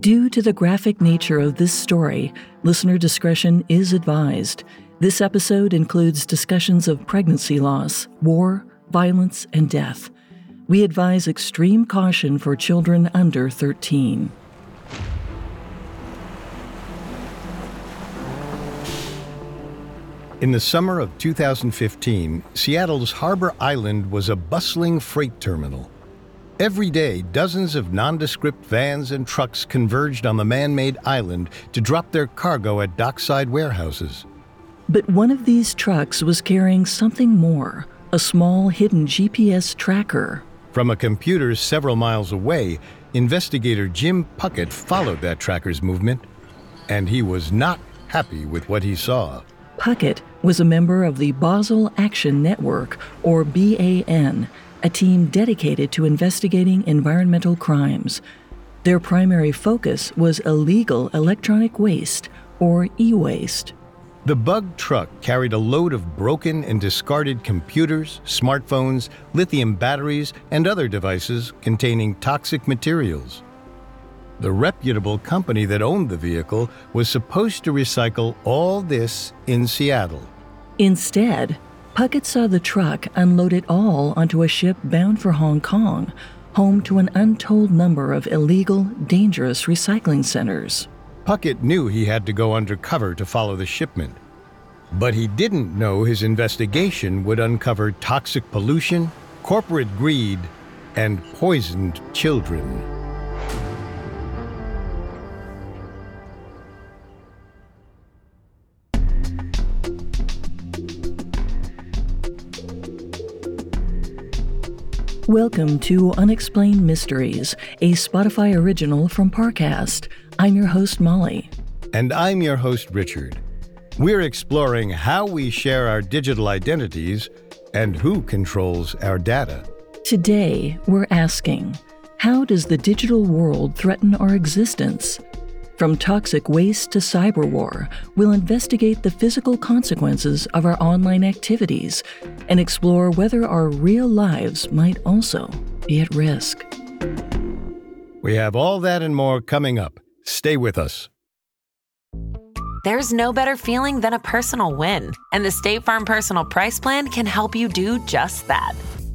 Due to the graphic nature of this story, listener discretion is advised. This episode includes discussions of pregnancy loss, war, violence, and death. We advise extreme caution for children under 13. In the summer of 2015, Seattle's Harbor Island was a bustling freight terminal. Every day, dozens of nondescript vans and trucks converged on the man made island to drop their cargo at dockside warehouses. But one of these trucks was carrying something more a small hidden GPS tracker. From a computer several miles away, investigator Jim Puckett followed that tracker's movement, and he was not happy with what he saw. Puckett was a member of the Basel Action Network, or BAN, a team dedicated to investigating environmental crimes. Their primary focus was illegal electronic waste, or e waste. The bug truck carried a load of broken and discarded computers, smartphones, lithium batteries, and other devices containing toxic materials. The reputable company that owned the vehicle was supposed to recycle all this in Seattle. Instead, Puckett saw the truck unload it all onto a ship bound for Hong Kong, home to an untold number of illegal, dangerous recycling centers. Puckett knew he had to go undercover to follow the shipment. But he didn't know his investigation would uncover toxic pollution, corporate greed, and poisoned children. Welcome to Unexplained Mysteries, a Spotify original from Parcast. I'm your host, Molly. And I'm your host, Richard. We're exploring how we share our digital identities and who controls our data. Today, we're asking how does the digital world threaten our existence? From toxic waste to cyber war, we'll investigate the physical consequences of our online activities and explore whether our real lives might also be at risk. We have all that and more coming up. Stay with us. There's no better feeling than a personal win, and the State Farm Personal Price Plan can help you do just that.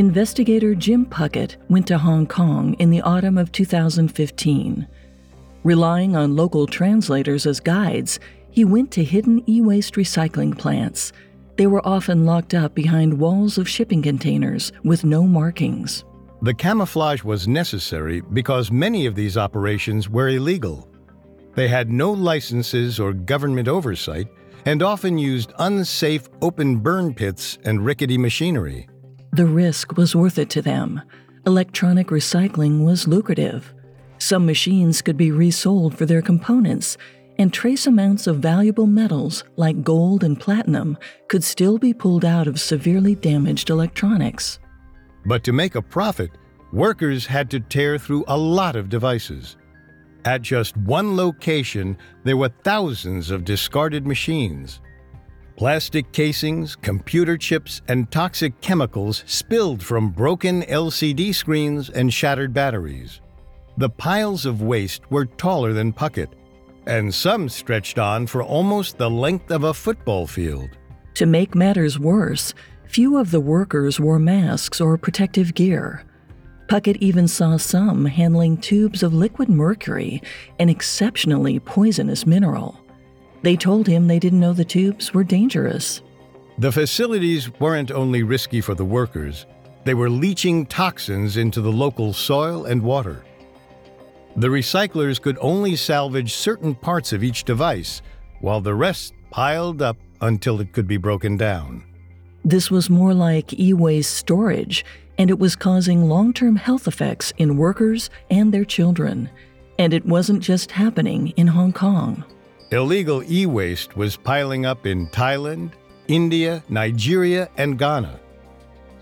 Investigator Jim Puckett went to Hong Kong in the autumn of 2015. Relying on local translators as guides, he went to hidden e waste recycling plants. They were often locked up behind walls of shipping containers with no markings. The camouflage was necessary because many of these operations were illegal. They had no licenses or government oversight and often used unsafe open burn pits and rickety machinery. The risk was worth it to them. Electronic recycling was lucrative. Some machines could be resold for their components, and trace amounts of valuable metals like gold and platinum could still be pulled out of severely damaged electronics. But to make a profit, workers had to tear through a lot of devices. At just one location, there were thousands of discarded machines. Plastic casings, computer chips, and toxic chemicals spilled from broken LCD screens and shattered batteries. The piles of waste were taller than Puckett, and some stretched on for almost the length of a football field. To make matters worse, few of the workers wore masks or protective gear. Puckett even saw some handling tubes of liquid mercury, an exceptionally poisonous mineral. They told him they didn't know the tubes were dangerous. The facilities weren't only risky for the workers, they were leaching toxins into the local soil and water. The recyclers could only salvage certain parts of each device, while the rest piled up until it could be broken down. This was more like e waste storage, and it was causing long term health effects in workers and their children. And it wasn't just happening in Hong Kong. Illegal e waste was piling up in Thailand, India, Nigeria, and Ghana.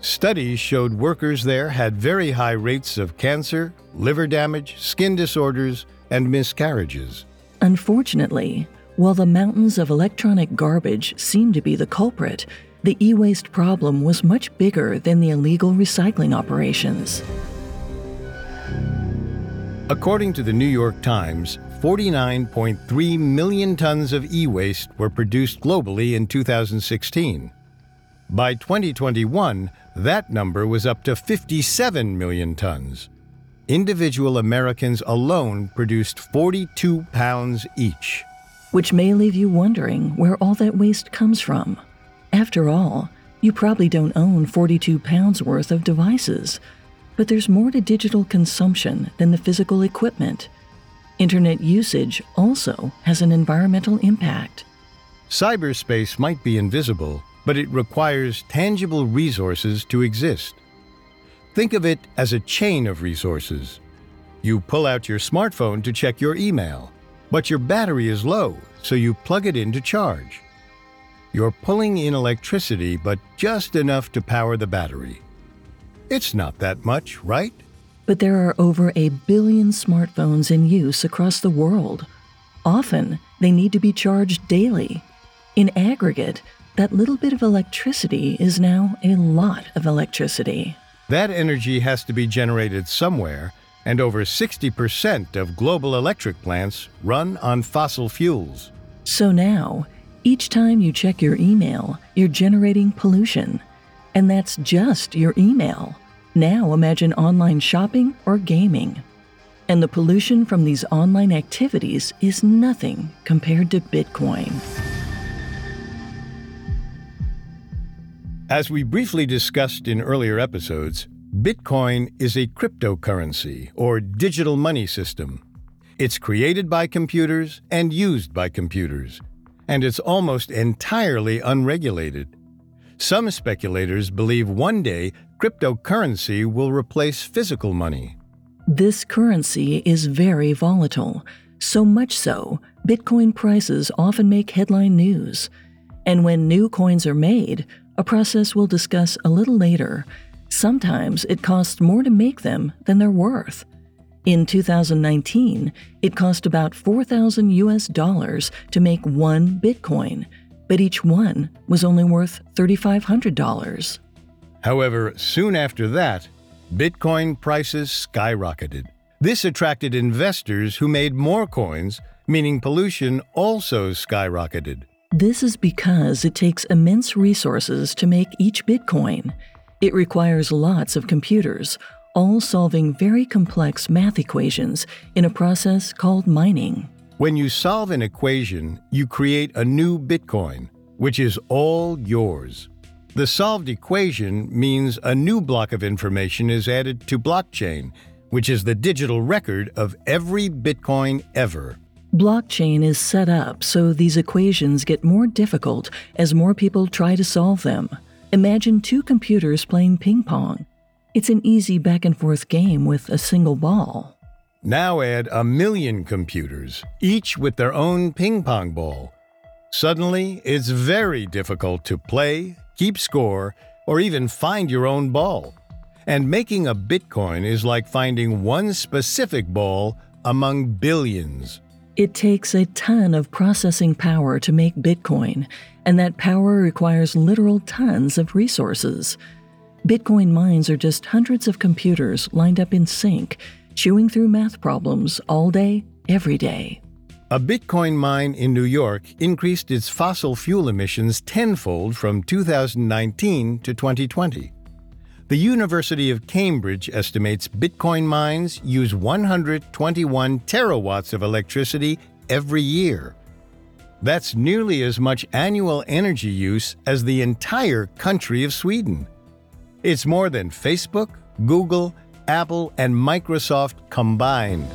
Studies showed workers there had very high rates of cancer, liver damage, skin disorders, and miscarriages. Unfortunately, while the mountains of electronic garbage seemed to be the culprit, the e waste problem was much bigger than the illegal recycling operations. According to the New York Times, 49.3 million tons of e waste were produced globally in 2016. By 2021, that number was up to 57 million tons. Individual Americans alone produced 42 pounds each. Which may leave you wondering where all that waste comes from. After all, you probably don't own 42 pounds worth of devices. But there's more to digital consumption than the physical equipment. Internet usage also has an environmental impact. Cyberspace might be invisible, but it requires tangible resources to exist. Think of it as a chain of resources. You pull out your smartphone to check your email, but your battery is low, so you plug it in to charge. You're pulling in electricity, but just enough to power the battery. It's not that much, right? But there are over a billion smartphones in use across the world. Often, they need to be charged daily. In aggregate, that little bit of electricity is now a lot of electricity. That energy has to be generated somewhere, and over 60% of global electric plants run on fossil fuels. So now, each time you check your email, you're generating pollution. And that's just your email. Now imagine online shopping or gaming. And the pollution from these online activities is nothing compared to Bitcoin. As we briefly discussed in earlier episodes, Bitcoin is a cryptocurrency or digital money system. It's created by computers and used by computers, and it's almost entirely unregulated. Some speculators believe one day cryptocurrency will replace physical money. This currency is very volatile, so much so, Bitcoin prices often make headline news. And when new coins are made, a process we'll discuss a little later, sometimes it costs more to make them than they're worth. In 2019, it cost about 4,000 US dollars to make one Bitcoin, but each one was only worth $3,500. However, soon after that, Bitcoin prices skyrocketed. This attracted investors who made more coins, meaning pollution also skyrocketed. This is because it takes immense resources to make each Bitcoin. It requires lots of computers, all solving very complex math equations in a process called mining. When you solve an equation, you create a new Bitcoin, which is all yours. The solved equation means a new block of information is added to blockchain, which is the digital record of every Bitcoin ever. Blockchain is set up so these equations get more difficult as more people try to solve them. Imagine two computers playing ping pong. It's an easy back and forth game with a single ball. Now add a million computers, each with their own ping pong ball. Suddenly, it's very difficult to play, keep score, or even find your own ball. And making a Bitcoin is like finding one specific ball among billions. It takes a ton of processing power to make Bitcoin, and that power requires literal tons of resources. Bitcoin mines are just hundreds of computers lined up in sync, chewing through math problems all day, every day. A Bitcoin mine in New York increased its fossil fuel emissions tenfold from 2019 to 2020. The University of Cambridge estimates Bitcoin mines use 121 terawatts of electricity every year. That's nearly as much annual energy use as the entire country of Sweden. It's more than Facebook, Google, Apple, and Microsoft combined.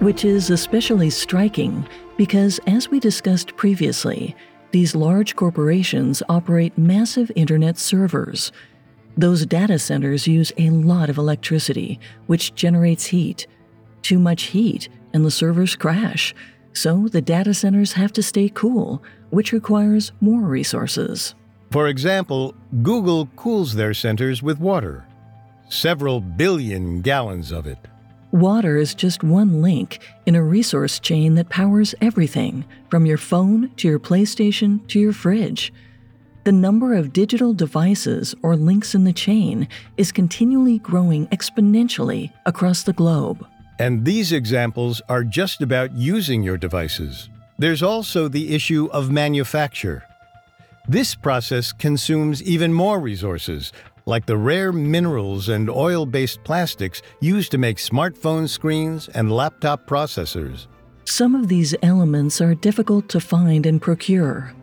Which is especially striking because, as we discussed previously, these large corporations operate massive internet servers. Those data centers use a lot of electricity, which generates heat. Too much heat, and the servers crash. So the data centers have to stay cool, which requires more resources. For example, Google cools their centers with water, several billion gallons of it. Water is just one link in a resource chain that powers everything from your phone to your PlayStation to your fridge. The number of digital devices or links in the chain is continually growing exponentially across the globe. And these examples are just about using your devices. There's also the issue of manufacture. This process consumes even more resources, like the rare minerals and oil based plastics used to make smartphone screens and laptop processors. Some of these elements are difficult to find and procure.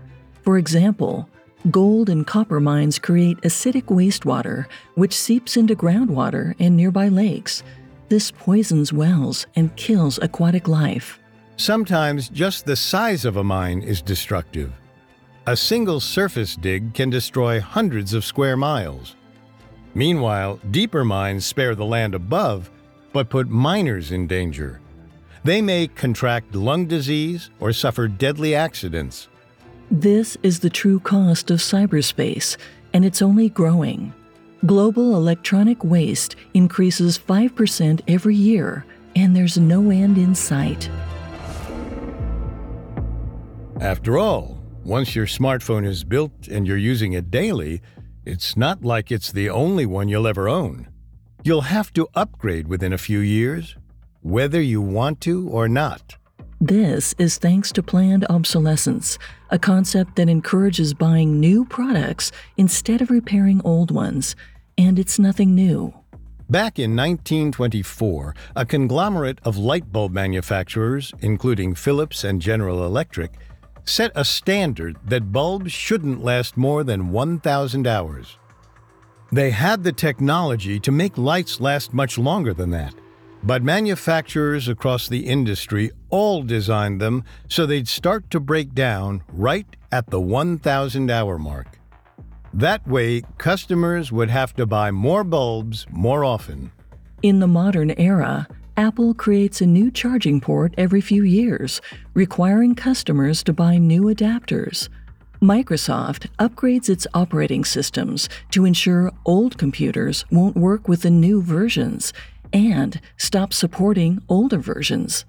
For example, gold and copper mines create acidic wastewater, which seeps into groundwater and nearby lakes. This poisons wells and kills aquatic life. Sometimes just the size of a mine is destructive. A single surface dig can destroy hundreds of square miles. Meanwhile, deeper mines spare the land above, but put miners in danger. They may contract lung disease or suffer deadly accidents. This is the true cost of cyberspace, and it's only growing. Global electronic waste increases 5% every year, and there's no end in sight. After all, once your smartphone is built and you're using it daily, it's not like it's the only one you'll ever own. You'll have to upgrade within a few years, whether you want to or not. This is thanks to planned obsolescence, a concept that encourages buying new products instead of repairing old ones, and it's nothing new. Back in 1924, a conglomerate of light bulb manufacturers, including Philips and General Electric, set a standard that bulbs shouldn't last more than 1,000 hours. They had the technology to make lights last much longer than that, but manufacturers across the industry all designed them so they'd start to break down right at the 1,000 hour mark. That way, customers would have to buy more bulbs more often. In the modern era, Apple creates a new charging port every few years, requiring customers to buy new adapters. Microsoft upgrades its operating systems to ensure old computers won't work with the new versions and stop supporting older versions.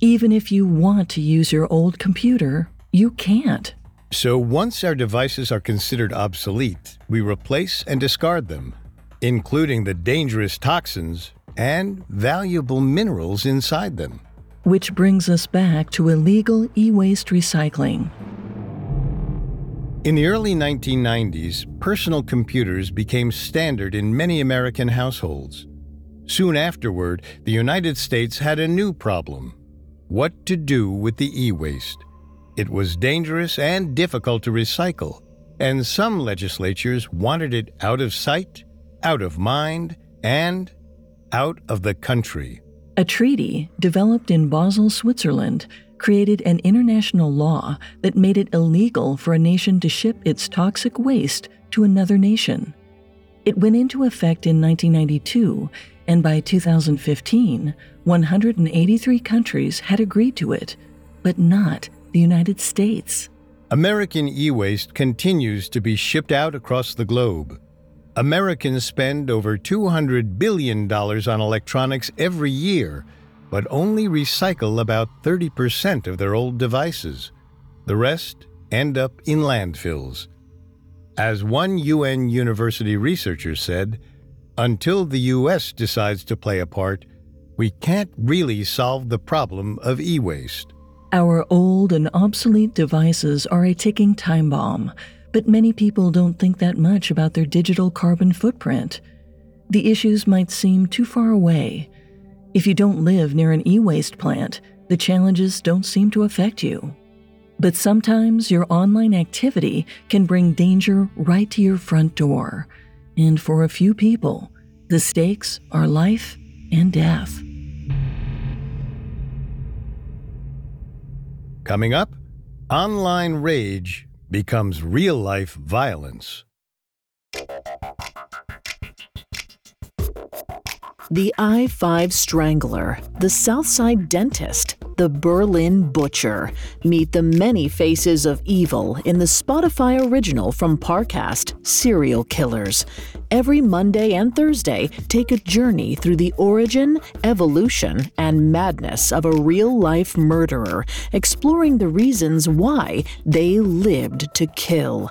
Even if you want to use your old computer, you can't. So once our devices are considered obsolete, we replace and discard them, including the dangerous toxins and valuable minerals inside them. Which brings us back to illegal e waste recycling. In the early 1990s, personal computers became standard in many American households. Soon afterward, the United States had a new problem what to do with the e waste. It was dangerous and difficult to recycle, and some legislatures wanted it out of sight, out of mind, and out of the country. A treaty developed in Basel, Switzerland, created an international law that made it illegal for a nation to ship its toxic waste to another nation. It went into effect in 1992, and by 2015, 183 countries had agreed to it, but not the United States. American e waste continues to be shipped out across the globe. Americans spend over $200 billion on electronics every year, but only recycle about 30% of their old devices. The rest end up in landfills. As one UN university researcher said, until the US decides to play a part, we can't really solve the problem of e waste. Our old and obsolete devices are a ticking time bomb but many people don't think that much about their digital carbon footprint. The issues might seem too far away. If you don't live near an e waste plant, the challenges don't seem to affect you. But sometimes your online activity can bring danger right to your front door. And for a few people, the stakes are life and death. Coming up, online rage becomes real life violence. The I 5 Strangler, the Southside Dentist, the Berlin Butcher. Meet the many faces of evil in the Spotify original from Parcast, Serial Killers. Every Monday and Thursday, take a journey through the origin, evolution, and madness of a real life murderer, exploring the reasons why they lived to kill.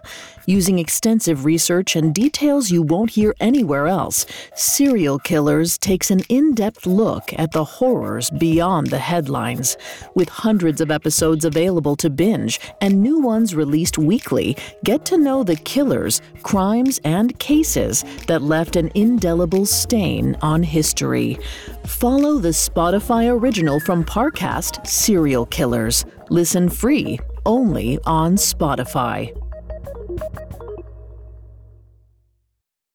Using extensive research and details you won't hear anywhere else, Serial Killers takes an in depth look at the horrors beyond the headlines. With hundreds of episodes available to binge and new ones released weekly, get to know the killers, crimes, and cases that left an indelible stain on history. Follow the Spotify original from Parcast, Serial Killers. Listen free only on Spotify.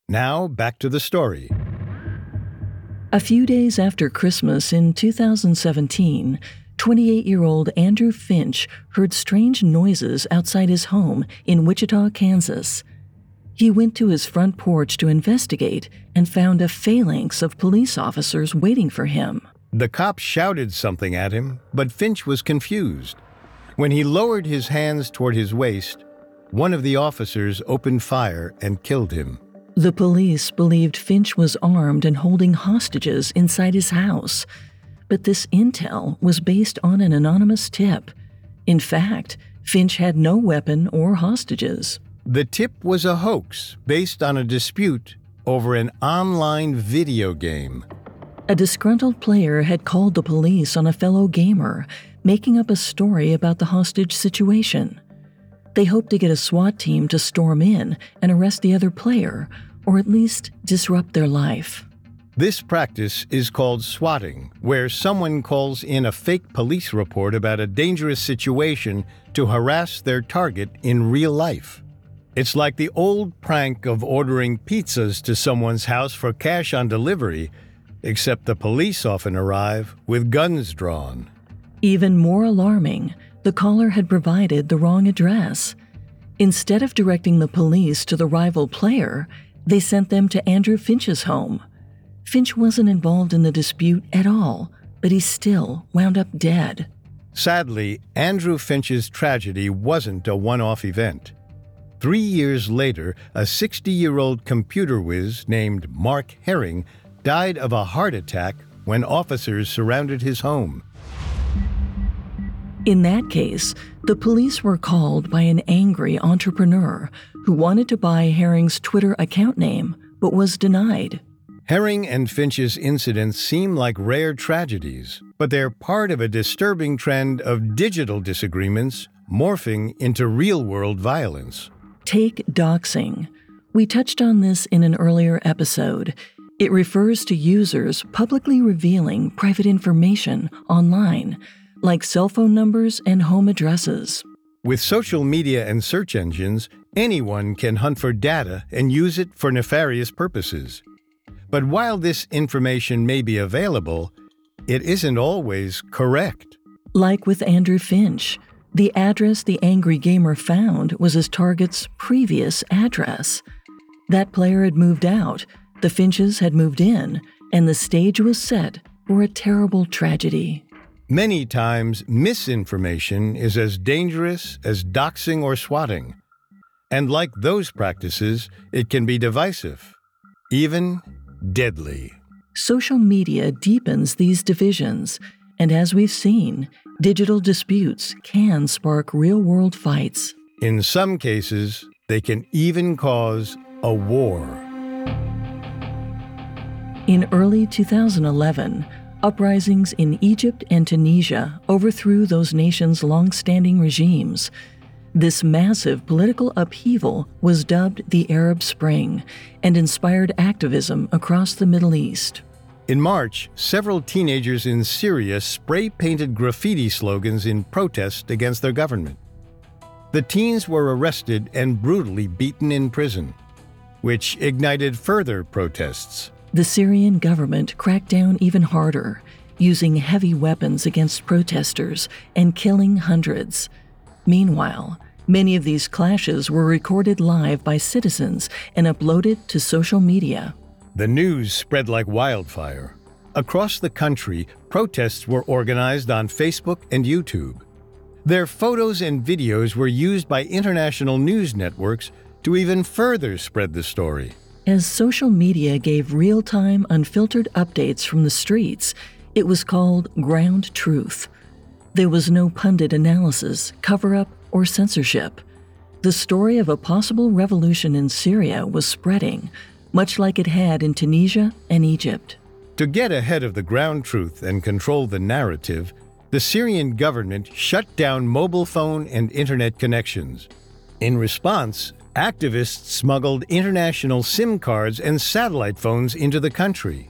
Now, back to the story. A few days after Christmas in 2017, 28 year old Andrew Finch heard strange noises outside his home in Wichita, Kansas. He went to his front porch to investigate and found a phalanx of police officers waiting for him. The cop shouted something at him, but Finch was confused. When he lowered his hands toward his waist, one of the officers opened fire and killed him. The police believed Finch was armed and holding hostages inside his house, but this intel was based on an anonymous tip. In fact, Finch had no weapon or hostages. The tip was a hoax based on a dispute over an online video game. A disgruntled player had called the police on a fellow gamer, making up a story about the hostage situation. They hope to get a SWAT team to storm in and arrest the other player, or at least disrupt their life. This practice is called swatting, where someone calls in a fake police report about a dangerous situation to harass their target in real life. It's like the old prank of ordering pizzas to someone's house for cash on delivery, except the police often arrive with guns drawn. Even more alarming, the caller had provided the wrong address. Instead of directing the police to the rival player, they sent them to Andrew Finch's home. Finch wasn't involved in the dispute at all, but he still wound up dead. Sadly, Andrew Finch's tragedy wasn't a one off event. Three years later, a 60 year old computer whiz named Mark Herring died of a heart attack when officers surrounded his home. In that case, the police were called by an angry entrepreneur who wanted to buy Herring's Twitter account name but was denied. Herring and Finch's incidents seem like rare tragedies, but they're part of a disturbing trend of digital disagreements morphing into real world violence. Take doxing. We touched on this in an earlier episode. It refers to users publicly revealing private information online like cell phone numbers and home addresses. With social media and search engines, anyone can hunt for data and use it for nefarious purposes. But while this information may be available, it isn't always correct. Like with Andrew Finch, the address the angry gamer found was his target's previous address. That player had moved out, the Finches had moved in, and the stage was set for a terrible tragedy. Many times, misinformation is as dangerous as doxing or swatting. And like those practices, it can be divisive, even deadly. Social media deepens these divisions, and as we've seen, digital disputes can spark real world fights. In some cases, they can even cause a war. In early 2011, Uprisings in Egypt and Tunisia overthrew those nations' long standing regimes. This massive political upheaval was dubbed the Arab Spring and inspired activism across the Middle East. In March, several teenagers in Syria spray painted graffiti slogans in protest against their government. The teens were arrested and brutally beaten in prison, which ignited further protests. The Syrian government cracked down even harder, using heavy weapons against protesters and killing hundreds. Meanwhile, many of these clashes were recorded live by citizens and uploaded to social media. The news spread like wildfire. Across the country, protests were organized on Facebook and YouTube. Their photos and videos were used by international news networks to even further spread the story. As social media gave real time, unfiltered updates from the streets, it was called ground truth. There was no pundit analysis, cover up, or censorship. The story of a possible revolution in Syria was spreading, much like it had in Tunisia and Egypt. To get ahead of the ground truth and control the narrative, the Syrian government shut down mobile phone and internet connections. In response, activists smuggled international SIM cards and satellite phones into the country.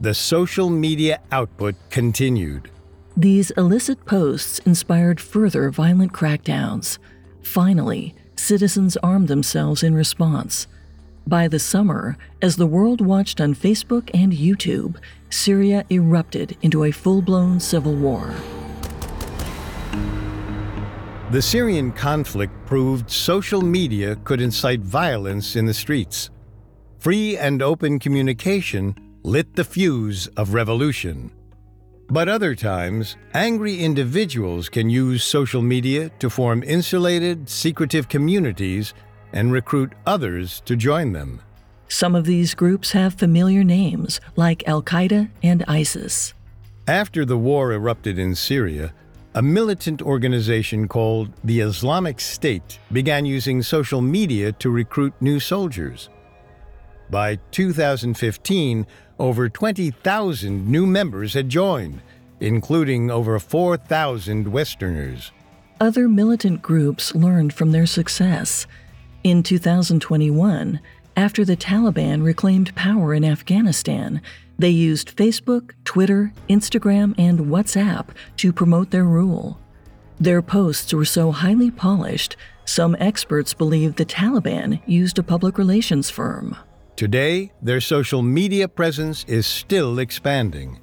The social media output continued. These illicit posts inspired further violent crackdowns. Finally, citizens armed themselves in response. By the summer, as the world watched on Facebook and YouTube, Syria erupted into a full blown civil war. The Syrian conflict proved social media could incite violence in the streets. Free and open communication lit the fuse of revolution. But other times, angry individuals can use social media to form insulated, secretive communities and recruit others to join them. Some of these groups have familiar names, like Al Qaeda and ISIS. After the war erupted in Syria, a militant organization called the Islamic State began using social media to recruit new soldiers. By 2015, over 20,000 new members had joined, including over 4,000 Westerners. Other militant groups learned from their success. In 2021, after the Taliban reclaimed power in Afghanistan, they used Facebook, Twitter, Instagram, and WhatsApp to promote their rule. Their posts were so highly polished, some experts believe the Taliban used a public relations firm. Today, their social media presence is still expanding.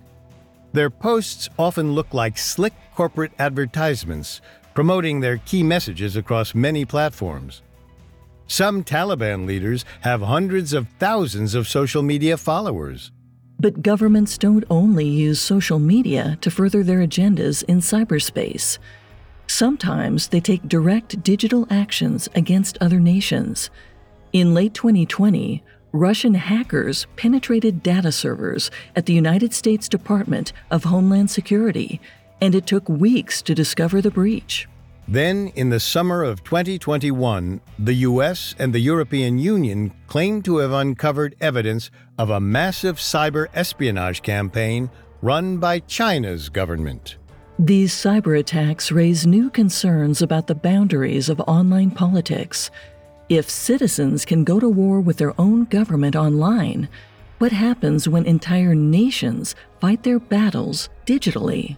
Their posts often look like slick corporate advertisements promoting their key messages across many platforms. Some Taliban leaders have hundreds of thousands of social media followers. But governments don't only use social media to further their agendas in cyberspace. Sometimes they take direct digital actions against other nations. In late 2020, Russian hackers penetrated data servers at the United States Department of Homeland Security, and it took weeks to discover the breach. Then, in the summer of 2021, the US and the European Union claimed to have uncovered evidence of a massive cyber espionage campaign run by China's government. These cyber attacks raise new concerns about the boundaries of online politics. If citizens can go to war with their own government online, what happens when entire nations fight their battles digitally?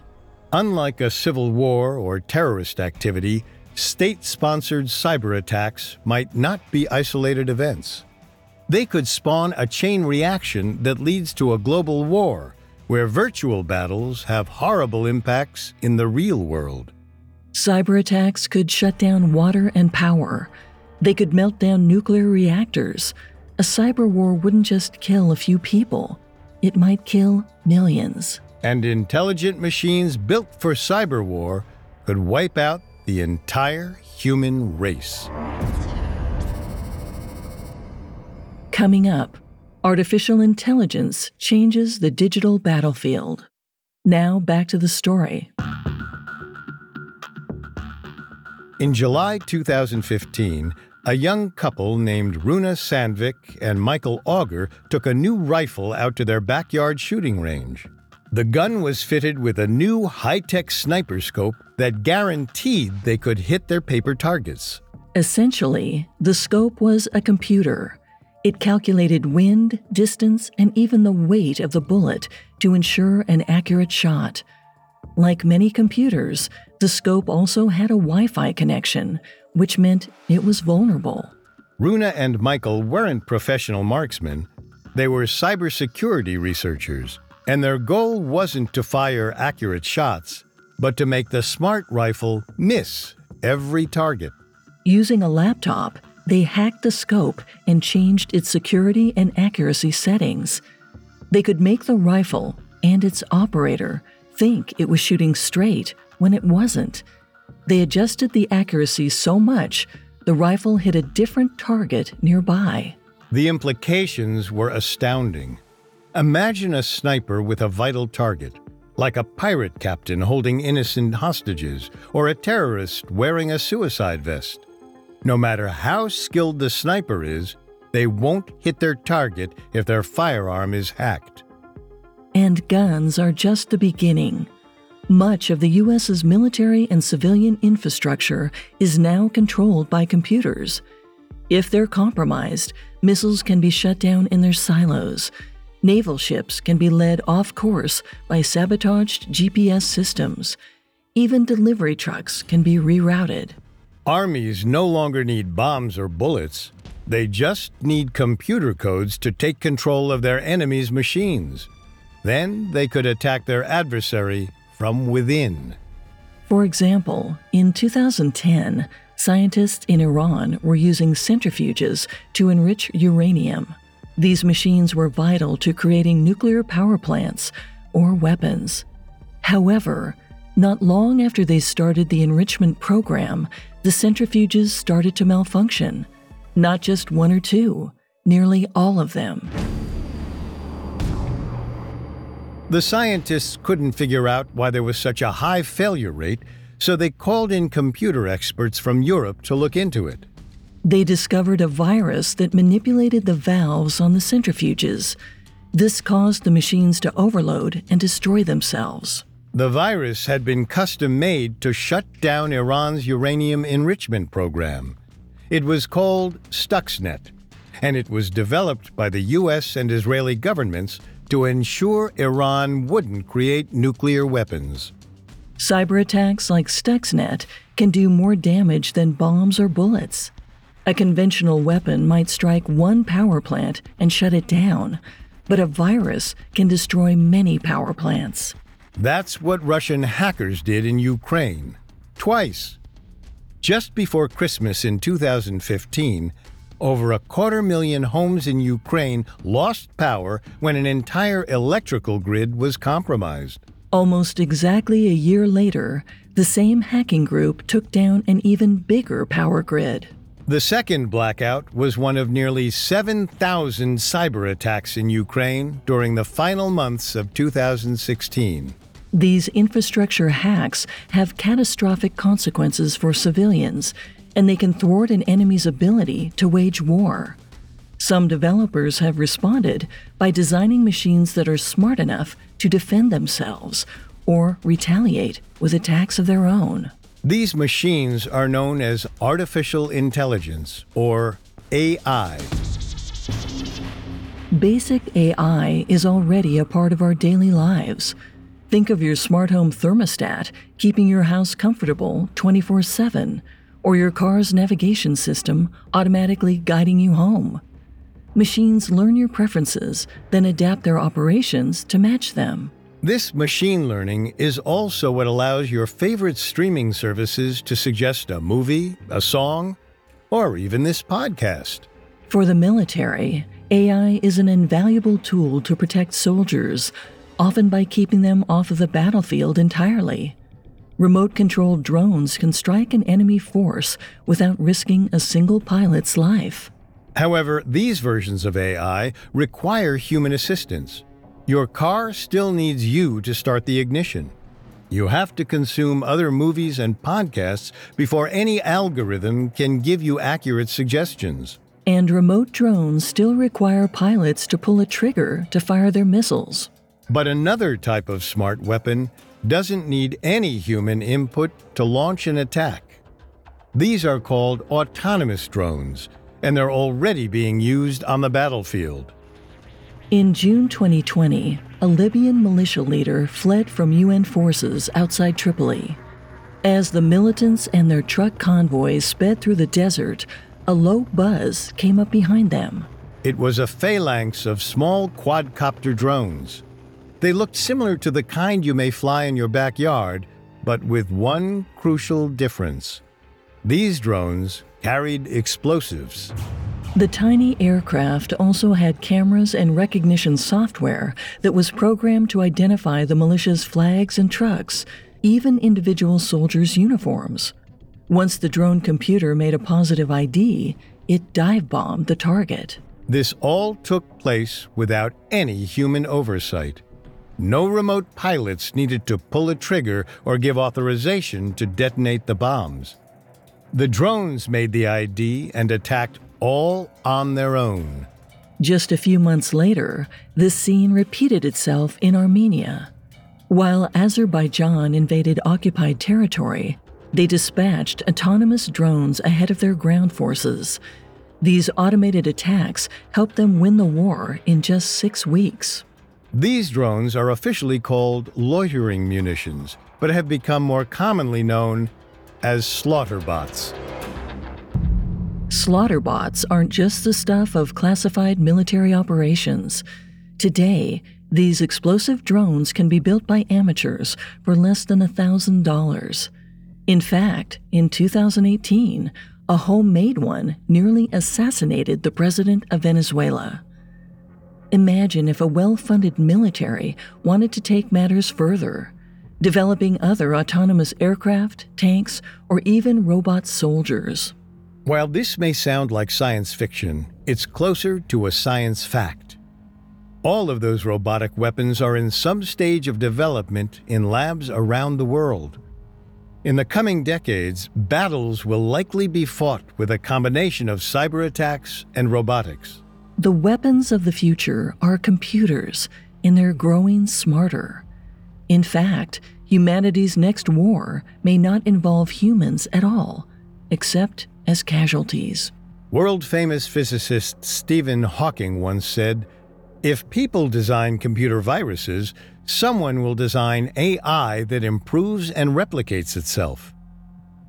Unlike a civil war or terrorist activity, state sponsored cyber attacks might not be isolated events. They could spawn a chain reaction that leads to a global war, where virtual battles have horrible impacts in the real world. Cyber attacks could shut down water and power. They could melt down nuclear reactors. A cyber war wouldn't just kill a few people, it might kill millions and intelligent machines built for cyber war could wipe out the entire human race. Coming up, artificial intelligence changes the digital battlefield. Now back to the story. In July 2015, a young couple named Runa Sandvik and Michael Auger took a new rifle out to their backyard shooting range. The gun was fitted with a new high tech sniper scope that guaranteed they could hit their paper targets. Essentially, the scope was a computer. It calculated wind, distance, and even the weight of the bullet to ensure an accurate shot. Like many computers, the scope also had a Wi Fi connection, which meant it was vulnerable. Runa and Michael weren't professional marksmen, they were cybersecurity researchers, and their goal wasn't to fire accurate shots, but to make the smart rifle miss every target. Using a laptop, they hacked the scope and changed its security and accuracy settings. They could make the rifle and its operator think it was shooting straight when it wasn't. They adjusted the accuracy so much the rifle hit a different target nearby. The implications were astounding. Imagine a sniper with a vital target, like a pirate captain holding innocent hostages or a terrorist wearing a suicide vest. No matter how skilled the sniper is, they won't hit their target if their firearm is hacked. And guns are just the beginning. Much of the U.S.'s military and civilian infrastructure is now controlled by computers. If they're compromised, missiles can be shut down in their silos. Naval ships can be led off course by sabotaged GPS systems. Even delivery trucks can be rerouted. Armies no longer need bombs or bullets. They just need computer codes to take control of their enemy's machines. Then they could attack their adversary from within. For example, in 2010, scientists in Iran were using centrifuges to enrich uranium. These machines were vital to creating nuclear power plants or weapons. However, not long after they started the enrichment program, the centrifuges started to malfunction. Not just one or two, nearly all of them. The scientists couldn't figure out why there was such a high failure rate, so they called in computer experts from Europe to look into it. They discovered a virus that manipulated the valves on the centrifuges. This caused the machines to overload and destroy themselves. The virus had been custom made to shut down Iran's uranium enrichment program. It was called Stuxnet, and it was developed by the US and Israeli governments to ensure Iran wouldn't create nuclear weapons. Cyber attacks like Stuxnet can do more damage than bombs or bullets. A conventional weapon might strike one power plant and shut it down, but a virus can destroy many power plants. That's what Russian hackers did in Ukraine. Twice. Just before Christmas in 2015, over a quarter million homes in Ukraine lost power when an entire electrical grid was compromised. Almost exactly a year later, the same hacking group took down an even bigger power grid. The second blackout was one of nearly 7,000 cyber attacks in Ukraine during the final months of 2016. These infrastructure hacks have catastrophic consequences for civilians, and they can thwart an enemy's ability to wage war. Some developers have responded by designing machines that are smart enough to defend themselves or retaliate with attacks of their own. These machines are known as artificial intelligence, or AI. Basic AI is already a part of our daily lives. Think of your smart home thermostat keeping your house comfortable 24 7, or your car's navigation system automatically guiding you home. Machines learn your preferences, then adapt their operations to match them. This machine learning is also what allows your favorite streaming services to suggest a movie, a song, or even this podcast. For the military, AI is an invaluable tool to protect soldiers often by keeping them off of the battlefield entirely. Remote controlled drones can strike an enemy force without risking a single pilot's life. However, these versions of AI require human assistance. Your car still needs you to start the ignition. You have to consume other movies and podcasts before any algorithm can give you accurate suggestions. And remote drones still require pilots to pull a trigger to fire their missiles. But another type of smart weapon doesn't need any human input to launch an attack. These are called autonomous drones, and they're already being used on the battlefield. In June 2020, a Libyan militia leader fled from UN forces outside Tripoli. As the militants and their truck convoys sped through the desert, a low buzz came up behind them. It was a phalanx of small quadcopter drones. They looked similar to the kind you may fly in your backyard, but with one crucial difference. These drones carried explosives. The tiny aircraft also had cameras and recognition software that was programmed to identify the militia's flags and trucks, even individual soldiers' uniforms. Once the drone computer made a positive ID, it dive bombed the target. This all took place without any human oversight. No remote pilots needed to pull a trigger or give authorization to detonate the bombs. The drones made the ID and attacked all on their own. Just a few months later, this scene repeated itself in Armenia. While Azerbaijan invaded occupied territory, they dispatched autonomous drones ahead of their ground forces. These automated attacks helped them win the war in just six weeks. These drones are officially called loitering munitions, but have become more commonly known as slaughterbots. Slaughterbots aren't just the stuff of classified military operations. Today, these explosive drones can be built by amateurs for less than $1,000. In fact, in 2018, a homemade one nearly assassinated the president of Venezuela. Imagine if a well funded military wanted to take matters further developing other autonomous aircraft, tanks, or even robot soldiers. While this may sound like science fiction, it's closer to a science fact. All of those robotic weapons are in some stage of development in labs around the world. In the coming decades, battles will likely be fought with a combination of cyber attacks and robotics. The weapons of the future are computers, and they're growing smarter. In fact, humanity's next war may not involve humans at all, except as casualties. World famous physicist Stephen Hawking once said If people design computer viruses, someone will design AI that improves and replicates itself.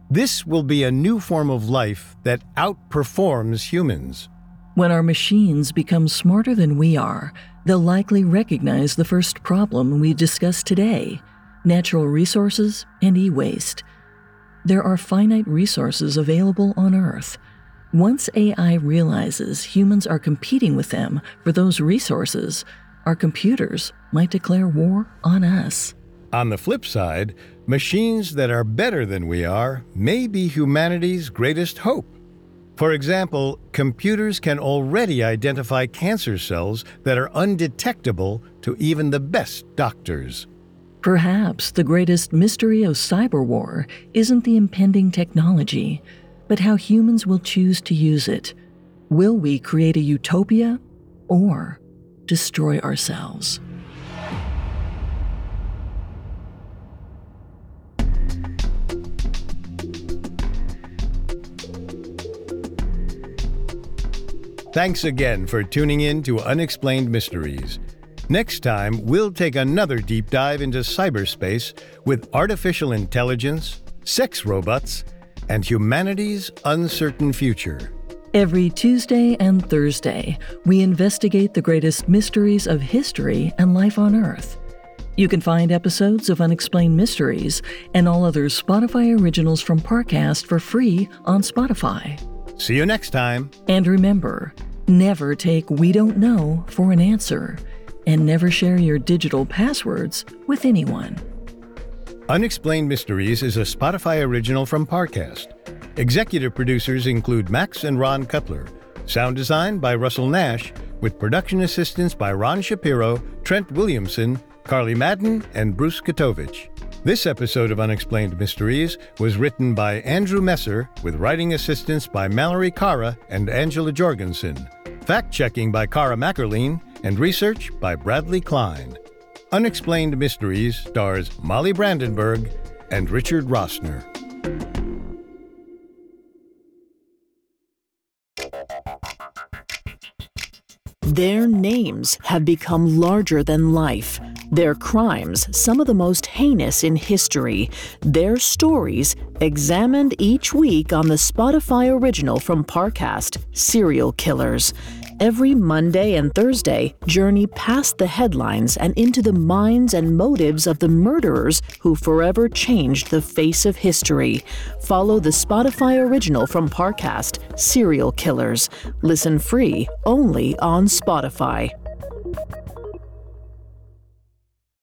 This will be a new form of life that outperforms humans. When our machines become smarter than we are, they'll likely recognize the first problem we discussed today natural resources and e waste. There are finite resources available on Earth. Once AI realizes humans are competing with them for those resources, our computers might declare war on us. On the flip side, machines that are better than we are may be humanity's greatest hope. For example, computers can already identify cancer cells that are undetectable to even the best doctors. Perhaps the greatest mystery of cyber war isn't the impending technology, but how humans will choose to use it. Will we create a utopia or destroy ourselves? Thanks again for tuning in to Unexplained Mysteries. Next time, we'll take another deep dive into cyberspace with artificial intelligence, sex robots, and humanity's uncertain future. Every Tuesday and Thursday, we investigate the greatest mysteries of history and life on Earth. You can find episodes of Unexplained Mysteries and all other Spotify originals from Parcast for free on Spotify. See you next time. And remember, never take We Don't Know for an answer, and never share your digital passwords with anyone. Unexplained Mysteries is a Spotify original from Parcast. Executive producers include Max and Ron Cutler. Sound design by Russell Nash, with production assistance by Ron Shapiro, Trent Williamson, Carly Madden, and Bruce Katovich. This episode of Unexplained Mysteries was written by Andrew Messer with writing assistance by Mallory Cara and Angela Jorgensen, fact checking by Cara Mackerline, and research by Bradley Klein. Unexplained Mysteries stars Molly Brandenburg and Richard Rossner. Their names have become larger than life. Their crimes, some of the most heinous in history. Their stories, examined each week on the Spotify original from Parcast, Serial Killers. Every Monday and Thursday, journey past the headlines and into the minds and motives of the murderers who forever changed the face of history. Follow the Spotify original from Parcast, Serial Killers. Listen free only on Spotify.